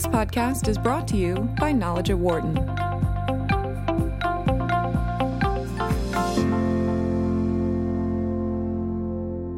This podcast is brought to you by Knowledge at Wharton.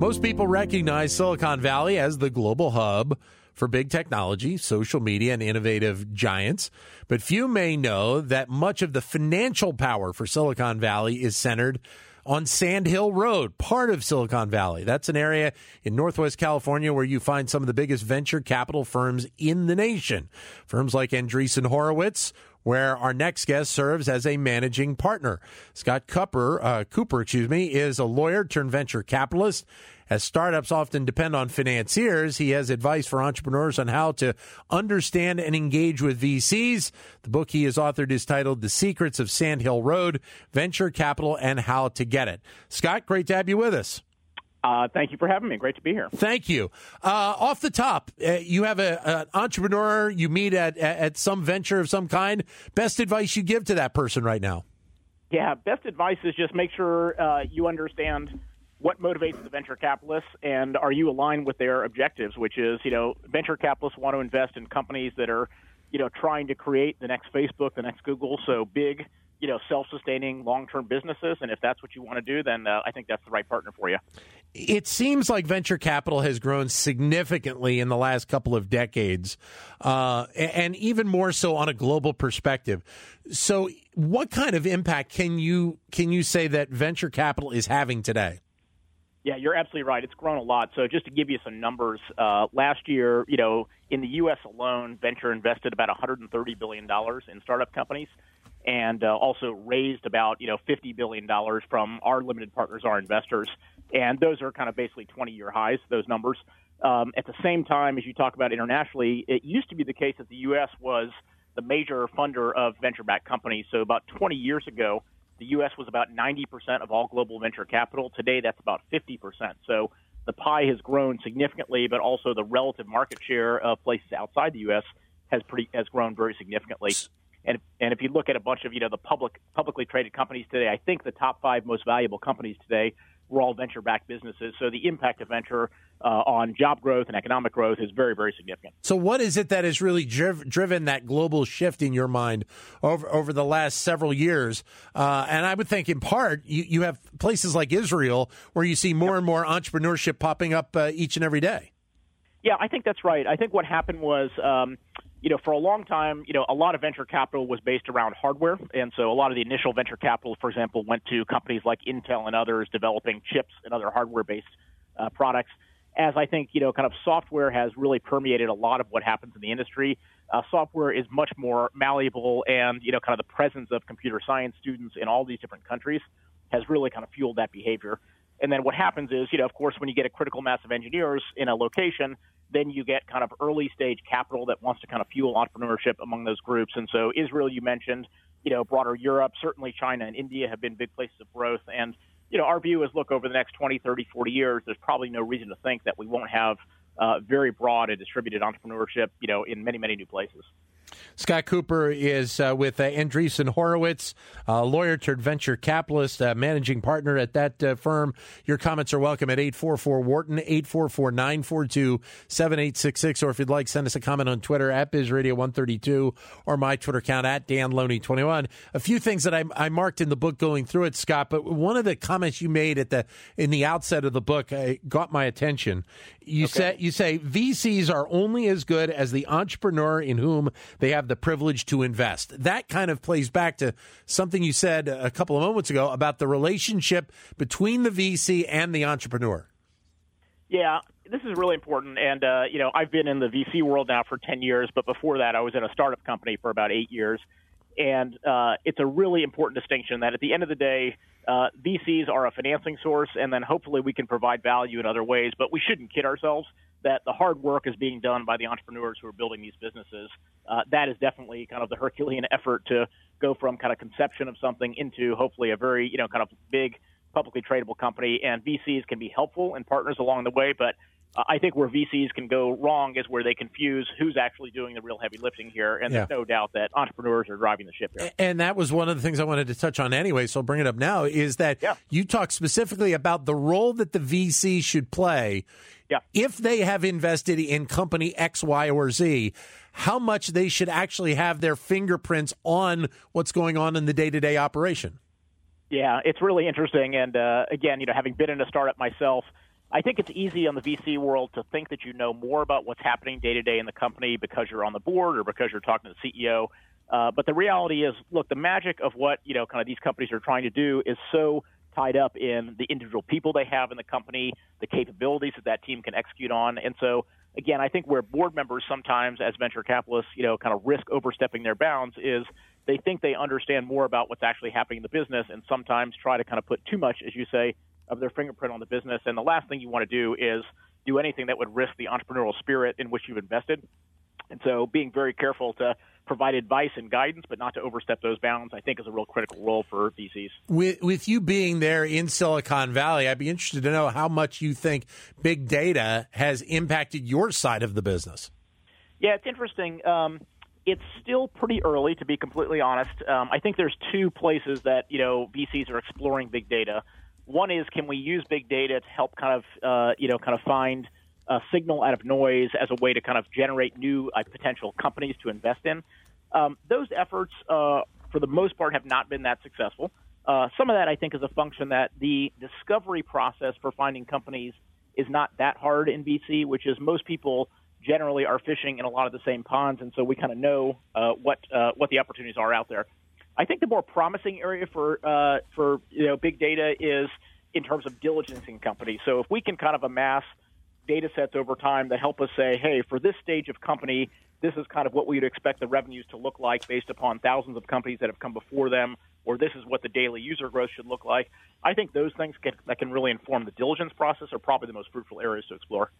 Most people recognize Silicon Valley as the global hub for big technology, social media, and innovative giants. But few may know that much of the financial power for Silicon Valley is centered on Sand Hill Road, part of Silicon Valley. That's an area in Northwest California where you find some of the biggest venture capital firms in the nation. Firms like Andreessen Horowitz, where our next guest serves as a managing partner. Scott Cooper, uh, Kupor, excuse me, is a lawyer turned venture capitalist. As startups often depend on financiers, he has advice for entrepreneurs on how to understand and engage with VCs. The book he has authored is titled The Secrets of Sand Hill Road, Venture Capital and How to Get It. Scott, great to have you with us. Uh, thank you for having me. Great to be here. Thank you. Uh, off the top, uh, you have a, an entrepreneur you meet at, at some venture of some kind. Best advice you give to that person right now? Yeah, best advice is just make sure uh, you understand what motivates the venture capitalists and are you aligned with their objectives, which is, you know, venture capitalists want to invest in companies that are, you know, trying to create the next Facebook, the next Google, so big you know, self-sustaining long-term businesses. And if that's what you want to do, then uh, I think that's the right partner for you. It seems like venture capital has grown significantly in the last couple of decades, uh, and even more so on a global perspective. So, what kind of impact can you can you say that venture capital is having today? Yeah, you're absolutely right. It's grown a lot. So just to give you some numbers, uh, last year, you know, in the U.S. alone, venture invested about 130 billion dollars in startup companies and uh, also raised about you know 50 billion dollars from our limited partners, our investors, and those are kind of basically 20-year highs. Those numbers. Um, at the same time, as you talk about internationally, it used to be the case that the U.S. was the major funder of venture-backed companies. So about 20 years ago, the U.S. was about 90% of all global venture capital. Today, that's about 50%. So the pie has grown significantly, but also the relative market share of places outside the U.S. has pretty has grown very significantly. And if you look at a bunch of you know the public publicly traded companies today, I think the top five most valuable companies today were all venture backed businesses. So the impact of venture uh, on job growth and economic growth is very very significant. So what is it that has really driv- driven that global shift in your mind over over the last several years? Uh, and I would think in part you, you have places like Israel where you see more yep. and more entrepreneurship popping up uh, each and every day. Yeah, I think that's right. I think what happened was. Um, you know, for a long time, you know, a lot of venture capital was based around hardware. And so a lot of the initial venture capital, for example, went to companies like Intel and others developing chips and other hardware based uh, products. As I think, you know, kind of software has really permeated a lot of what happens in the industry. Uh, software is much more malleable and, you know, kind of the presence of computer science students in all these different countries has really kind of fueled that behavior. And then what happens is, you know, of course, when you get a critical mass of engineers in a location, then you get kind of early stage capital that wants to kind of fuel entrepreneurship among those groups. And so Israel, you mentioned, you know, broader Europe, certainly China and India have been big places of growth. And, you know, our view is look, over the next 20, 30, 40 years, there's probably no reason to think that we won't have uh, very broad and distributed entrepreneurship, you know, in many, many new places. Scott Kupor is uh, with uh, Andreessen Horowitz, uh, lawyer turned venture capitalist, uh, managing partner at that uh, firm. Your comments are welcome at 844 Wharton, 844 942 7866. Or if you'd like, send us a comment on Twitter at BizRadio132 or my Twitter account at DanLoney21. A few things that I, I, marked in the book going through it, Scott, but one of the comments you made at the in the outset of the book uh, got my attention. You, okay. say, you say VCs are only as good as the entrepreneur in whom they have the privilege to invest. That kind of plays back to something you said a couple of moments ago about the relationship between the VC and the entrepreneur. Yeah, this is really important. And, uh, you know, I've been in the VC world now for 10 years, but before that, I was in a startup company for about eight years. And uh, it's a really important distinction that at the end of the day, uh, VCs are a financing source, and then hopefully we can provide value in other ways. But we shouldn't kid ourselves that the hard work is being done by the entrepreneurs who are building these businesses. Uh, that is definitely kind of the Herculean effort to go from kind of conception of something into hopefully a very, you know, kind of big publicly tradable company. And VCs can be helpful and partners along the way, but Uh, I think where VCs can go wrong is where they confuse who's actually doing the real heavy lifting here, and yeah. there's no doubt that entrepreneurs are driving the ship here. And that was one of the things I wanted to touch on anyway, so I'll bring it up now. Is that yeah. you talk specifically about the role that the VC should play yeah. if they have invested in company X, Y, or Z, how much they should actually have their fingerprints on what's going on in the day to day operation. Yeah, it's really interesting. And uh, again, you know, having been in a startup myself, I think it's easy on the VC world to think that you know more about what's happening day to day in the company because you're on the board or because you're talking to the CEO. Uh, but the reality is, look, the magic of what you know, kind of these companies are trying to do is so tied up in the individual people they have in the company, the capabilities that that team can execute on. And so, again, I think where board members sometimes, as venture capitalists, you know, kind of risk overstepping their bounds is they think they understand more about what's actually happening in the business and sometimes try to kind of put too much, as you say, of their fingerprint on the business. And the last thing you want to do is do anything that would risk the entrepreneurial spirit in which you've invested. And so being very careful to provide advice and guidance, but not to overstep those bounds, I think is a real critical role for VCs. With, with you being there in Silicon Valley, I'd be interested to know how much you think big data has impacted your side of the business. Yeah, it's interesting. Um, it's still pretty early, to be completely honest. Um, I think there's two places that you know VCs are exploring big data. One is can we use big data to help kind of uh, you know kind of find – a signal out of noise as a way to kind of generate new uh, potential companies to invest in. Um, those efforts, uh, for the most part, have not been that successful. Uh, some of that, I think, is a function that the discovery process for finding companies is not that hard in VC, which is most people generally are fishing in a lot of the same ponds, and so we kind of know uh, what uh, what the opportunities are out there. I think the more promising area for uh, for you know big data is in terms of diligencing companies. So if we can kind of amass data sets over time that help us say, hey, for this stage of company, this is kind of what we would expect the revenues to look like based upon thousands of companies that have come before them, or this is what the daily user growth should look like. I think those things can, that can really inform the diligence process are probably the most fruitful areas to explore.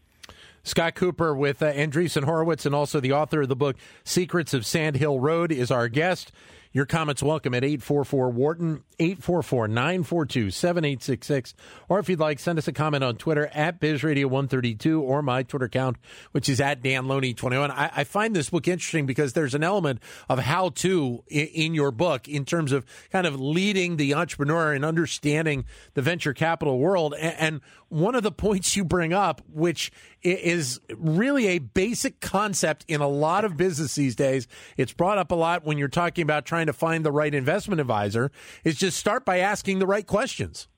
Scott Kupor with uh, Andreessen Horowitz and also the author of the book Secrets of Sand Hill Road is our guest. Your comments welcome at 844 Wharton, 844 942 7866. Or if you'd like, send us a comment on Twitter at BizRadio132 or my Twitter account, which is at DanLoney21. I, I find this book interesting because there's an element of how to in, in your book in terms of kind of leading the entrepreneur and understanding the venture capital world. and, and one of the points you bring up, which is really a basic concept in a lot of business these days. It's brought up a lot when you're talking about trying to find the right investment advisor. Is just start by asking the right questions.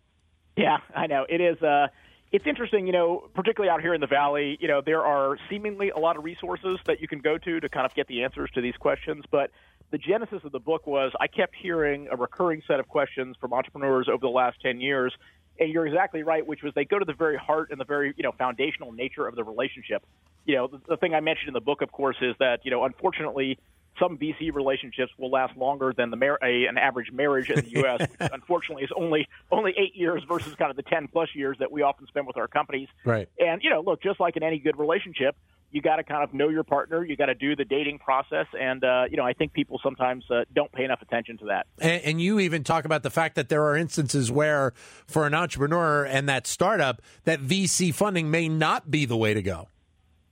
Yeah, I know it is. Uh, it's interesting, you know, particularly out here in the valley. You know, there are seemingly a lot of resources that you can go to to kind of get the answers to these questions, but the genesis of the book was I kept hearing a recurring set of questions from entrepreneurs over the last 10 years and you're exactly right, which was they go to the very heart and the very you know foundational nature of the relationship. You know, the, the thing I mentioned in the book, of course, is that you know unfortunately some VC relationships will last longer than the mar- a, an average marriage in the U.S. which unfortunately, is only only eight years versus kind of the ten plus years that we often spend with our companies. Right. And you know, look, just like in any good relationship, you got to kind of know your partner. You got to do the dating process, and uh, you know I think people sometimes uh, don't pay enough attention to that. And, and, you even talk about the fact that there are instances where, for an entrepreneur and that startup, that VC funding may not be the way to go.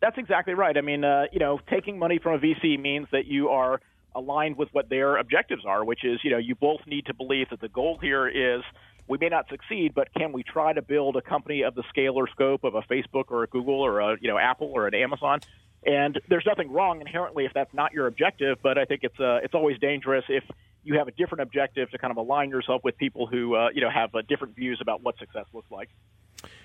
That's exactly right. I mean, uh, you know, taking money from a VC means that you are aligned with what their objectives are, which is you know you both need to believe that the goal here is we may not succeed, but can we try to build a company of the scale or scope of a Facebook or a Google or a you know Apple or an Amazon? And there's nothing wrong inherently if that's not your objective, but I think it's uh, it's always dangerous if you have a different objective to kind of align yourself with people who uh, you know have uh, different views about what success looks like.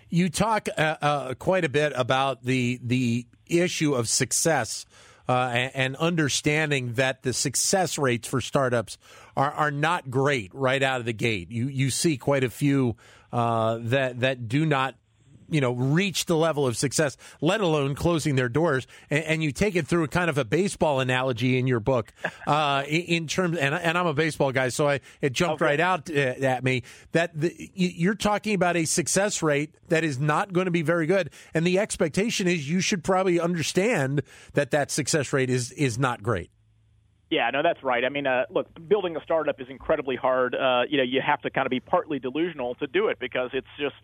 You talk uh, uh, quite a bit about the the issue of success uh, and understanding that the success rates for startups are, are not great right out of the gate. You you see quite a few uh, that that do not you know reach the level of success, let alone closing their doors. And, and you take it through kind of a baseball analogy in your book, uh, in terms. And, and, I'm a baseball guy, so I it jumped okay. right out uh, at me that the, you're talking about a success rate that is not going to be very good, and the expectation is you should probably understand that that success rate is is not great. Yeah, no, that's right. I mean, uh, look, building a startup is incredibly hard. Uh, you know, you have to kind of be partly delusional to do it because it's just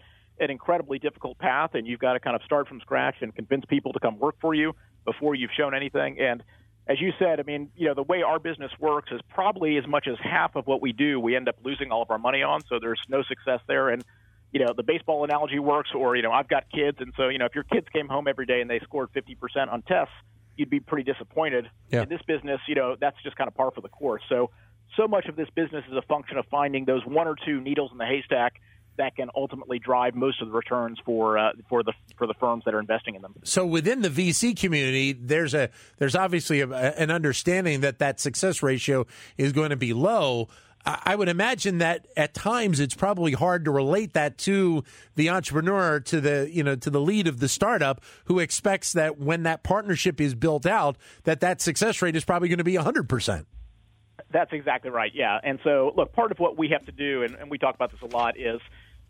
an incredibly difficult path, and you've got to kind of start from scratch and convince people to come work for you before you've shown anything. And as you said, I mean, you know, the way our business works is probably as much as half of what we do, we end up losing all of our money on. So there's no success there. And you know, the baseball analogy works, or you know, I've got kids, and so you know, if your kids came home every day and they scored 50% on tests, you'd be pretty disappointed. Yeah. In this business, you know, that's just kind of par for the course. So, so much of this business is a function of finding those one or two needles in the haystack that can ultimately drive most of the returns for uh, for the for the firms that are investing in them. So within the VC community, there's a there's obviously a, an understanding that that success ratio is going to be low. I would imagine that at times it's probably hard to relate that to the entrepreneur, to the you know to the lead of the startup, who expects that when that partnership is built out, that that success rate is probably going to be hundred percent. That's exactly right. Yeah, and so look, part of what we have to do, and, and we talk about this a lot, is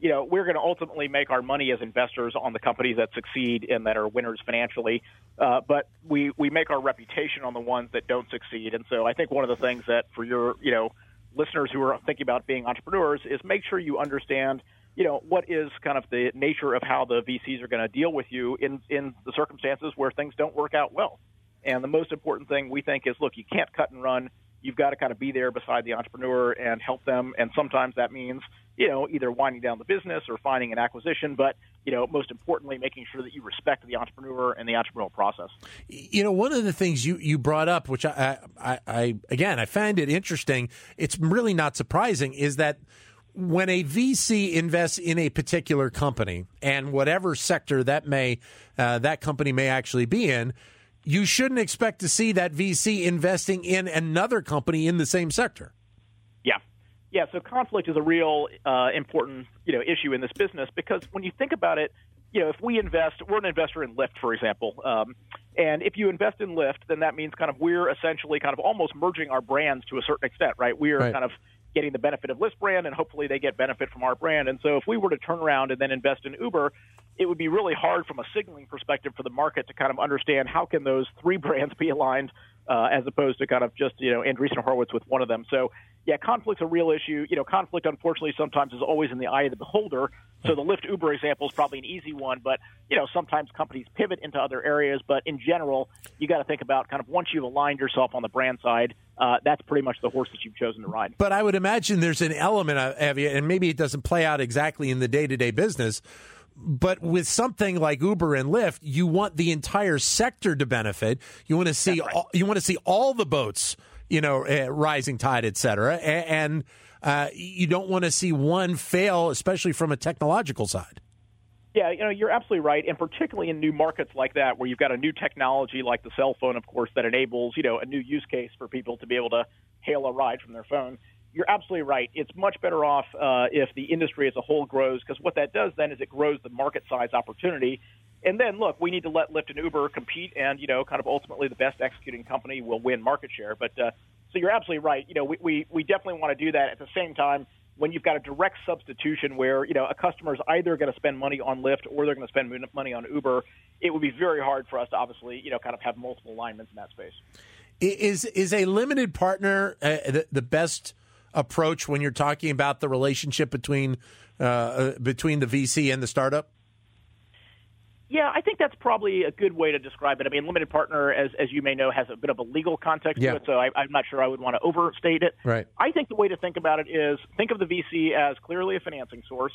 you know we're going to ultimately make our money as investors on the companies that succeed and that are winners financially, uh, but we we make our reputation on the ones that don't succeed. And so I think one of the things that for your you know listeners who are thinking about being entrepreneurs is make sure you understand you know what is kind of the nature of how the VCs are going to deal with you in in the circumstances where things don't work out well. And the most important thing we think is look, you can't cut and run. You've got to kind of be there beside the entrepreneur and help them. And sometimes that means you know either winding down the business or finding an acquisition. But you know most importantly, making sure that you respect the entrepreneur and the entrepreneurial process. You know, one of the things you, you brought up, which I, I, I again I find it interesting. It's really not surprising, is that when a VC invests in a particular company and whatever sector that may uh, that company may actually be in, you shouldn't expect to see that VC investing in another company in the same sector. Yeah. Yeah, so conflict is a real uh, important you know issue in this business because when you think about it, you know if we invest, we're an investor in Lyft, for example, um, and if you invest in Lyft, then that means kind of we're essentially kind of almost merging our brands to a certain extent, right? We are Right. kind of getting the benefit of Lyft brand, and hopefully they get benefit from our brand. And so if we were to turn around and then invest in Uber, it would be really hard from a signaling perspective for the market to kind of understand how can those three brands be aligned uh, as opposed to kind of just you know Andreessen Horowitz with one of them. So yeah, conflict's a real issue. You know, conflict unfortunately sometimes is always in the eye of the beholder. So the Lyft Uber example is probably an easy one, but you know sometimes companies pivot into other areas. But in general, you got to think about kind of once you've aligned yourself on the brand side, uh, that's pretty much the horse that you've chosen to ride. But I would imagine there's an element of, and maybe it doesn't play out exactly in the day to day business. But with something like Uber and Lyft, you want the entire sector to benefit. You want to see all, you want to see all the boats, you know, uh, rising tide, et cetera, and uh, you don't want to see one fail, especially from a technological side. Yeah, you know, you're absolutely right, and particularly in new markets like that, where you've got a new technology like the cell phone, of course, that enables you know a new use case for people to be able to hail a ride from their phone. You're absolutely right. It's much better off uh, if the industry as a whole grows, because what that does then is it grows the market size opportunity. And then, look, we need to let Lyft and Uber compete, and you know, kind of ultimately the best executing company will win market share. But uh, so you're absolutely right. You know, we, we we definitely want to do that. At the same time, when you've got a direct substitution where you know a customer is either going to spend money on Lyft or they're going to spend money on Uber, it would be very hard for us to obviously you know kind of have multiple alignments in that space. Is is a limited partner uh, the, the best approach when you're talking about the relationship between uh, uh, between the VC and the startup? Yeah, I think that's probably a good way to describe it. I mean, limited partner, as as you may know, has a bit of a legal context Yeah. to it, so I, I'm not sure I would want to overstate it. Right. I think the way to think about it is think of the VC as clearly a financing source,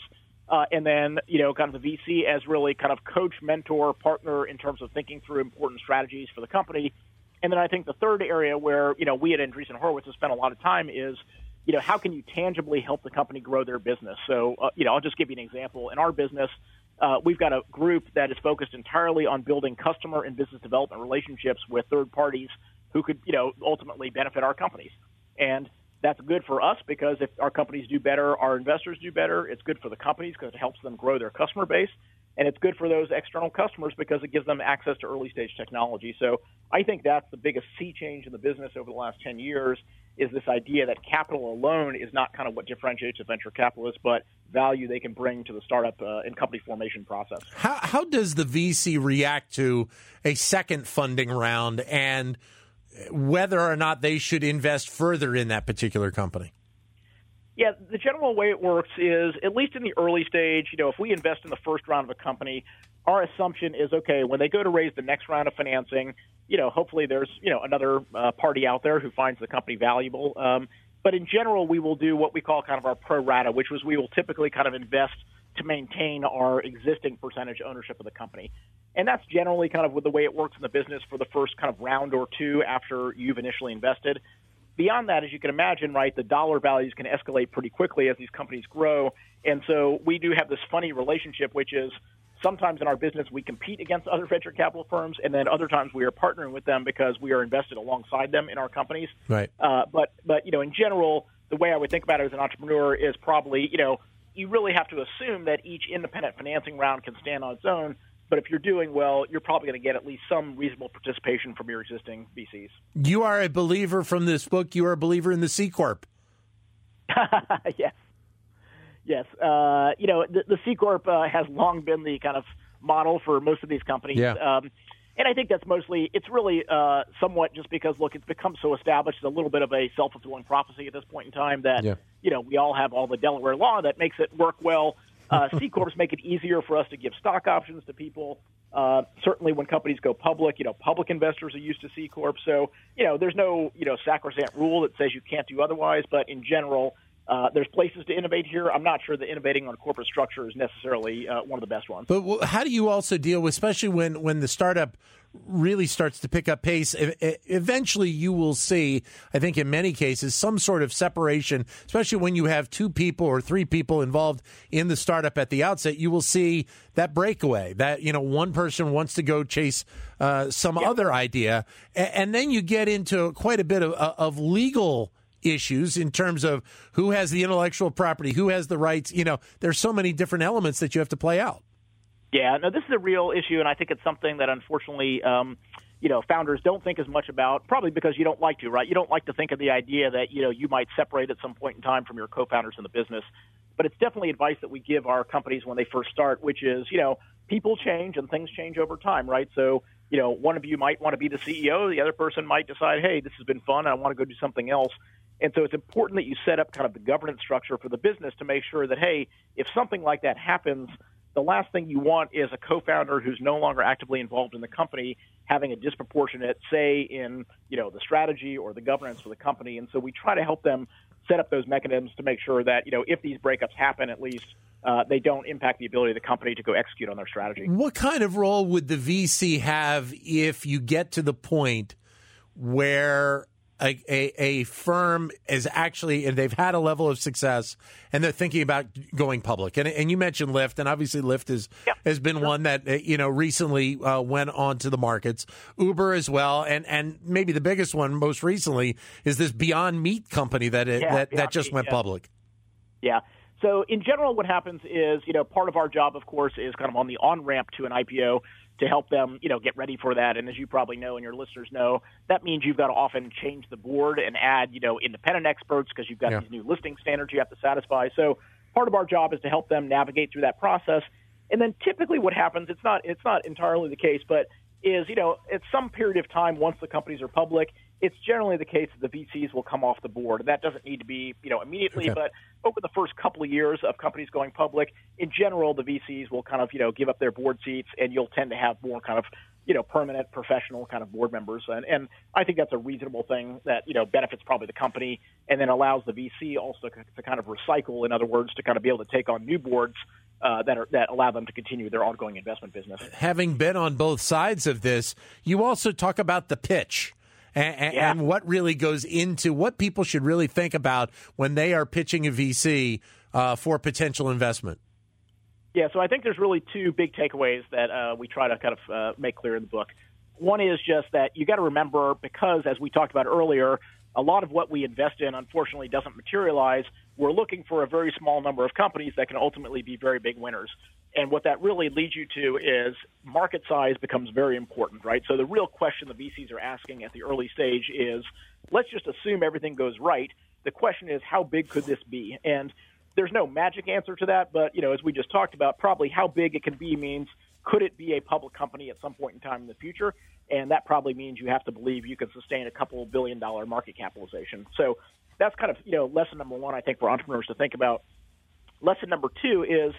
uh, and then you know, kind of the VC as really kind of coach, mentor, partner in terms of thinking through important strategies for the company. And then I think the third area where you know we at Andreessen Horowitz have spent a lot of time is you know, how can you tangibly help the company grow their business? So, uh, you know, I'll just give you an example. In our business, uh, we've got a group that is focused entirely on building customer and business development relationships with third parties who could, you know, ultimately benefit our companies. And that's good for us because if our companies do better, our investors do better. It's good for the companies because it helps them grow their customer base. And it's good for those external customers because it gives them access to early stage technology. So I think that's the biggest sea change in the business over the last 10 years is this idea that capital alone is not kind of what differentiates a venture capitalist, but value they can bring to the startup uh, and company formation process. How how does the VC react to a second funding round and whether or not they should invest further in that particular company? Yeah, the general way it works is, at least in the early stage, you know, if we invest in the first round of a company, our assumption is okay when they go to raise the next round of financing. You know, hopefully there's you know another uh, party out there who finds the company valuable. Um, but in general, we will do what we call kind of our pro rata, which was we will typically kind of invest to maintain our existing percentage ownership of the company. And that's generally kind of the way it works in the business for the first kind of round or two after you've initially invested beyond that, as you can imagine, right, the dollar values can escalate pretty quickly as these companies grow. And so we do have this funny relationship, which is sometimes in our business we compete against other venture capital firms, and then other times we are partnering with them because we are invested alongside them in our companies. Right. Uh, but but you know, in general, the way I would think about it as an entrepreneur is probably you know you really have to assume that each independent financing round can stand on its own. But if you're doing well, you're probably going to get at least some reasonable participation from your existing VCs. You are a believer from this book. You are a believer in the C corp. yes, yes. Uh, you know, the, the C corp uh, has long been the kind of model for most of these companies. Yeah. Um, and I think that's mostly it's really uh, somewhat just because look, it's become so established. It's a little bit of a self fulfilling prophecy at this point in time that yeah. you know we all have all the Delaware law that makes it work well uh, C corps make it easier for us to give stock options to people. Uh, certainly, when companies go public, you know, public investors are used to C corp. So, you know, there's no you know sacrosanct rule that says you can't do otherwise. But in general, uh, there's places to innovate here. I'm not sure that innovating on corporate structure is necessarily uh, one of the best ones. But how do you also deal with, especially when when the startup really starts to pick up pace, eventually you will see, I think in many cases, some sort of separation, especially when you have two people or three people involved in the startup at the outset, you will see that breakaway that, you know, one person wants to go chase uh, some yeah. other idea. And then you get into quite a bit of, of legal issues in terms of who has the intellectual property, who has the rights. You know, there's so many different elements that you have to play out. Yeah, no, this is a real issue, and I think it's something that unfortunately, um, you know, founders don't think as much about. Probably because you don't like to, right? You don't like to think of the idea that you know you might separate at some point in time from your co-founders in the business. But it's definitely advice that we give our companies when they first start, which is, you know, people change and things change over time, right? So, you know, one of you might want to be the CEO, the other person might decide, hey, this has been fun, I want to go do something else. And so it's important that you set up kind of the governance structure for the business to make sure that, hey, if something like that happens, the last thing you want is a co-founder who's no longer actively involved in the company having a disproportionate say in you know the strategy or the governance for the company. And so we try to help them set up those mechanisms to make sure that you know if these breakups happen at least uh, they don't impact the ability of the company to go execute on their strategy. What kind of role would the vc have if you get to the point where a, a, a, firm is actually, and they've had a level of success, and they're thinking about going public. And, and you mentioned Lyft, and obviously Lyft is, has been one that uh, you know recently uh, went onto the markets. Uber as well, and and maybe the biggest one most recently is this Beyond Meat company that it, yeah, that Beyond that just Meat, went public. Yeah. So in general, what happens is, you know, part of our job, of course, is kind of on the on ramp to an IPO to help them, you know, get ready for that. And as you probably know, and your listeners know, that means you've got to often change the board and add, you know, independent experts because you've got yeah. these new listing standards you have to satisfy. So part of our job is to help them navigate through that process. And then typically what happens, it's not it's not entirely the case, but is, you know, at some period of time once the companies are public, it's generally the case that the VCs will come off the board. And that doesn't need to be, you know, immediately, okay. but over the first couple of years of companies going public, in general, the VCs will kind of, you know, give up their board seats and you'll tend to have more kind of, you know, permanent professional kind of board members. And, and I think that's a reasonable thing that, you know, benefits probably the company and then allows the VC also to, to kind of recycle, in other words, to kind of be able to take on new boards uh, that are that allow them to continue their ongoing investment business. Having been on both sides of this, you also talk about the pitch. And, yeah. and, what really goes into what people should really think about when they are pitching a VC uh, for potential investment. Yeah, so I think there's really two big takeaways that uh, we try to kind of uh, make clear in the book. One is just that you got to remember, because as we talked about earlier, a lot of what we invest in unfortunately doesn't materialize. We're looking for a very small number of companies that can ultimately be very big winners. And what that really leads you to is market size becomes very important, right? So the real question the VCs are asking at the early stage is let's just assume everything goes right. The question is how big could this be? And there's no magic answer to that, but you know, as we just talked about, probably how big it can be means could it be a public company at some point in time in the future? And that probably means you have to believe you can sustain a couple billion dollar market capitalization. So that's kind of you know lesson number one I think for entrepreneurs to think about. Lesson number two is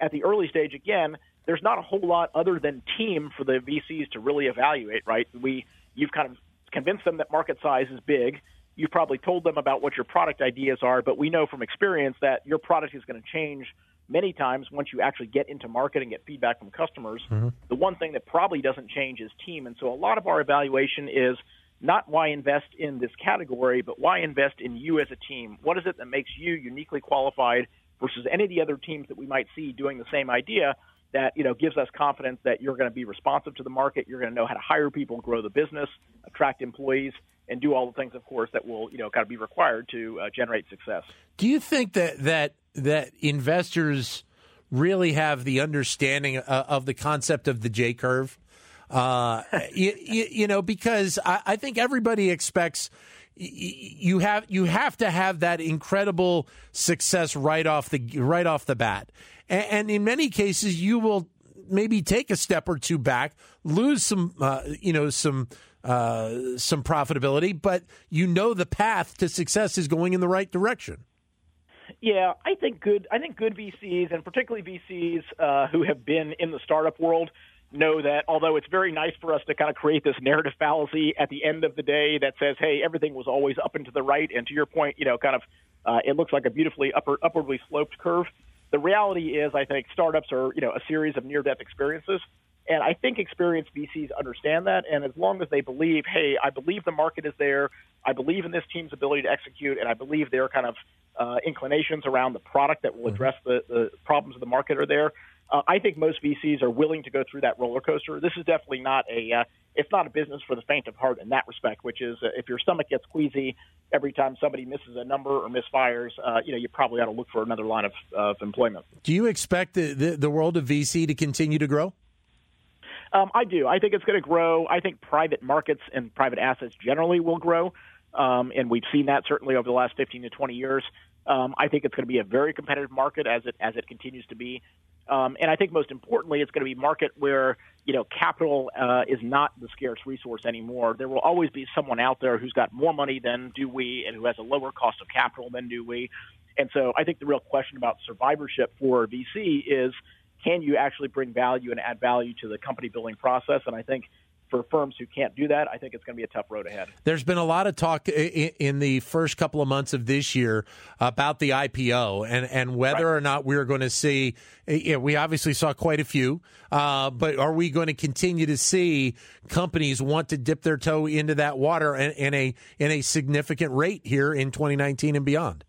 at the early stage again. There's not a whole lot other than team for the VCs to really evaluate. Right? We you've kind of convinced them that market size is big. You've probably told them about what your product ideas are, but we know from experience that your product is going to change many times once you actually get into market and get feedback from customers. Mm-hmm. The one thing that probably doesn't change is team. And so a lot of our evaluation is not why invest in this category, but why invest in you as a team. What is it that makes you uniquely qualified versus any of the other teams that we might see doing the same idea that you know gives us confidence that you're going to be responsive to the market, you're going to know how to hire people, grow the business, attract employees, and do all the things, of course, that will you know kind of be required to uh, generate success. Do you think that that that investors really have the understanding uh, of the concept of the J curve? Uh, you, you, you, know, because I, I think everybody expects you have you have to have that incredible success right off the right off the bat, and, and in many cases you will maybe take a step or two back, lose some uh, you know some uh, some profitability, but you know the path to success is going in the right direction. Yeah, I think good. I think good VCs, and particularly VCs uh, who have been in the startup world, know that although it's very nice for us to kind of create this narrative fallacy at the end of the day that says, "Hey, everything was always up and to the right," and to your point, you know, kind of uh, it looks like a beautifully upper, upwardly sloped curve. The reality is, I think startups are you know a series of near-death experiences. And I think experienced VCs understand that. And as long as they believe, hey, I believe the market is there, I believe in this team's ability to execute, and I believe their kind of uh, inclinations around the product that will mm-hmm. address the, the problems of the market are there. Uh, I think most VCs are willing to go through that roller coaster. This is definitely not a uh, it's not a business for the faint of heart in that respect. Which is uh, if your stomach gets queasy every time somebody misses a number or misfires, uh, you know you probably ought to look for another line of, of employment. Do you expect the, the, the world of VC to continue to grow? Um, I do. I think it's going to grow. I think private markets and private assets generally will grow, um, and we've seen that certainly over the last 15 to 20 years. Um, I think it's going to be a very competitive market as it as it continues to be, um, and I think most importantly, it's going to be a market where you know capital uh, is not the scarce resource anymore. There will always be someone out there who's got more money than do we, and who has a lower cost of capital than do we. And so I think the real question about survivorship for VC is can you actually bring value and add value to the company building process? And I think for firms who can't do that, I think it's going to be a tough road ahead. There's been a lot of talk in the first couple of months of this year about the IPO and, and whether right. or not we're going to see. We obviously saw quite a few, uh, but are we going to continue to see companies want to dip their toe into that water in, in a in a significant rate here in 2019 and beyond?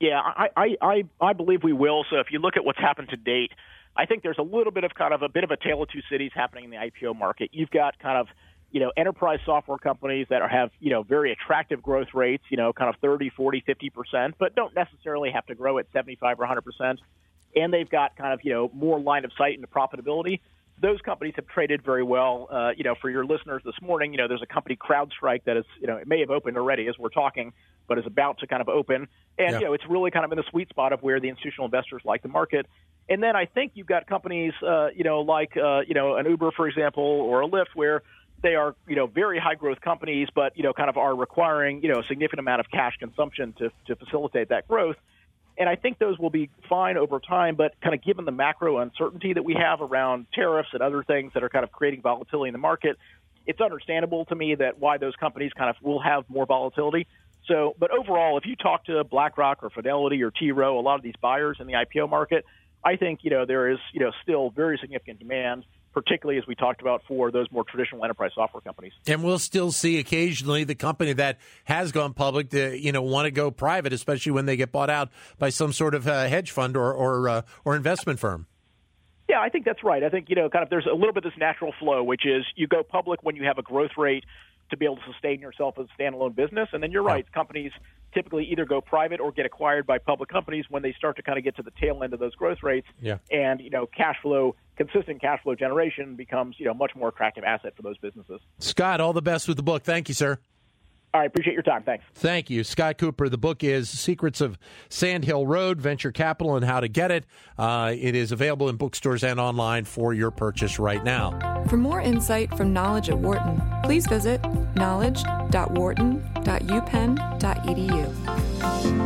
Yeah, I, I, I believe we will. So if you look at what's happened to date, I think there's a little bit of kind of a bit of a tale of two cities happening in the IPO market. You've got kind of you know enterprise software companies that are, have you know very attractive growth rates, you know kind of 30, 40, 50 percent, but don't necessarily have to grow at 75 or 100 percent. And they've got kind of you know more line of sight into profitability. Those companies have traded very well. Uh, you know, for your listeners this morning, you know, there's a company CrowdStrike that is, you know, it may have opened already as we're talking, but is about to kind of open. And yeah. you know, it's really kind of in the sweet spot of where the institutional investors like the market. And then I think you've got companies, uh, you know, like uh, you know an Uber, for example, or a Lyft, where they are you know very high growth companies, but you know kind of are requiring you know a significant amount of cash consumption to to facilitate that growth. And I think those will be fine over time, but kind of given the macro uncertainty that we have around tariffs and other things that are kind of creating volatility in the market, it's understandable to me that why those companies kind of will have more volatility. So, but overall, if you talk to BlackRock or Fidelity or T. Rowe, a lot of these buyers in the IPO market, I think you know there is you know still very significant demand particularly as we talked about for those more traditional enterprise software companies. And we'll still see occasionally the company that has gone public to you know want to go private, especially when they get bought out by some sort of uh, hedge fund or or, uh, or investment firm. Yeah, I think that's right. I think you know, kind of, there's a little bit of this natural flow, which is you go public when you have a growth rate to be able to sustain yourself as a standalone business. And then you're right, companies typically either go private or get acquired by public companies when they start to kind of get to the tail end of those growth rates. Yeah. And, you know, cash flow, consistent cash flow generation becomes, you know, much more attractive asset for those businesses. Scott, all the best with the book. Thank you, sir. All right, appreciate your time. Thanks. Thank you, Scott Kupor. The book is Secrets of Sand Hill Road: Venture Capital and How to Get It. Uh, it is available in bookstores and online for your purchase right now. For more insight from Knowledge at Wharton, please visit knowledge.wharton.upenn.edu.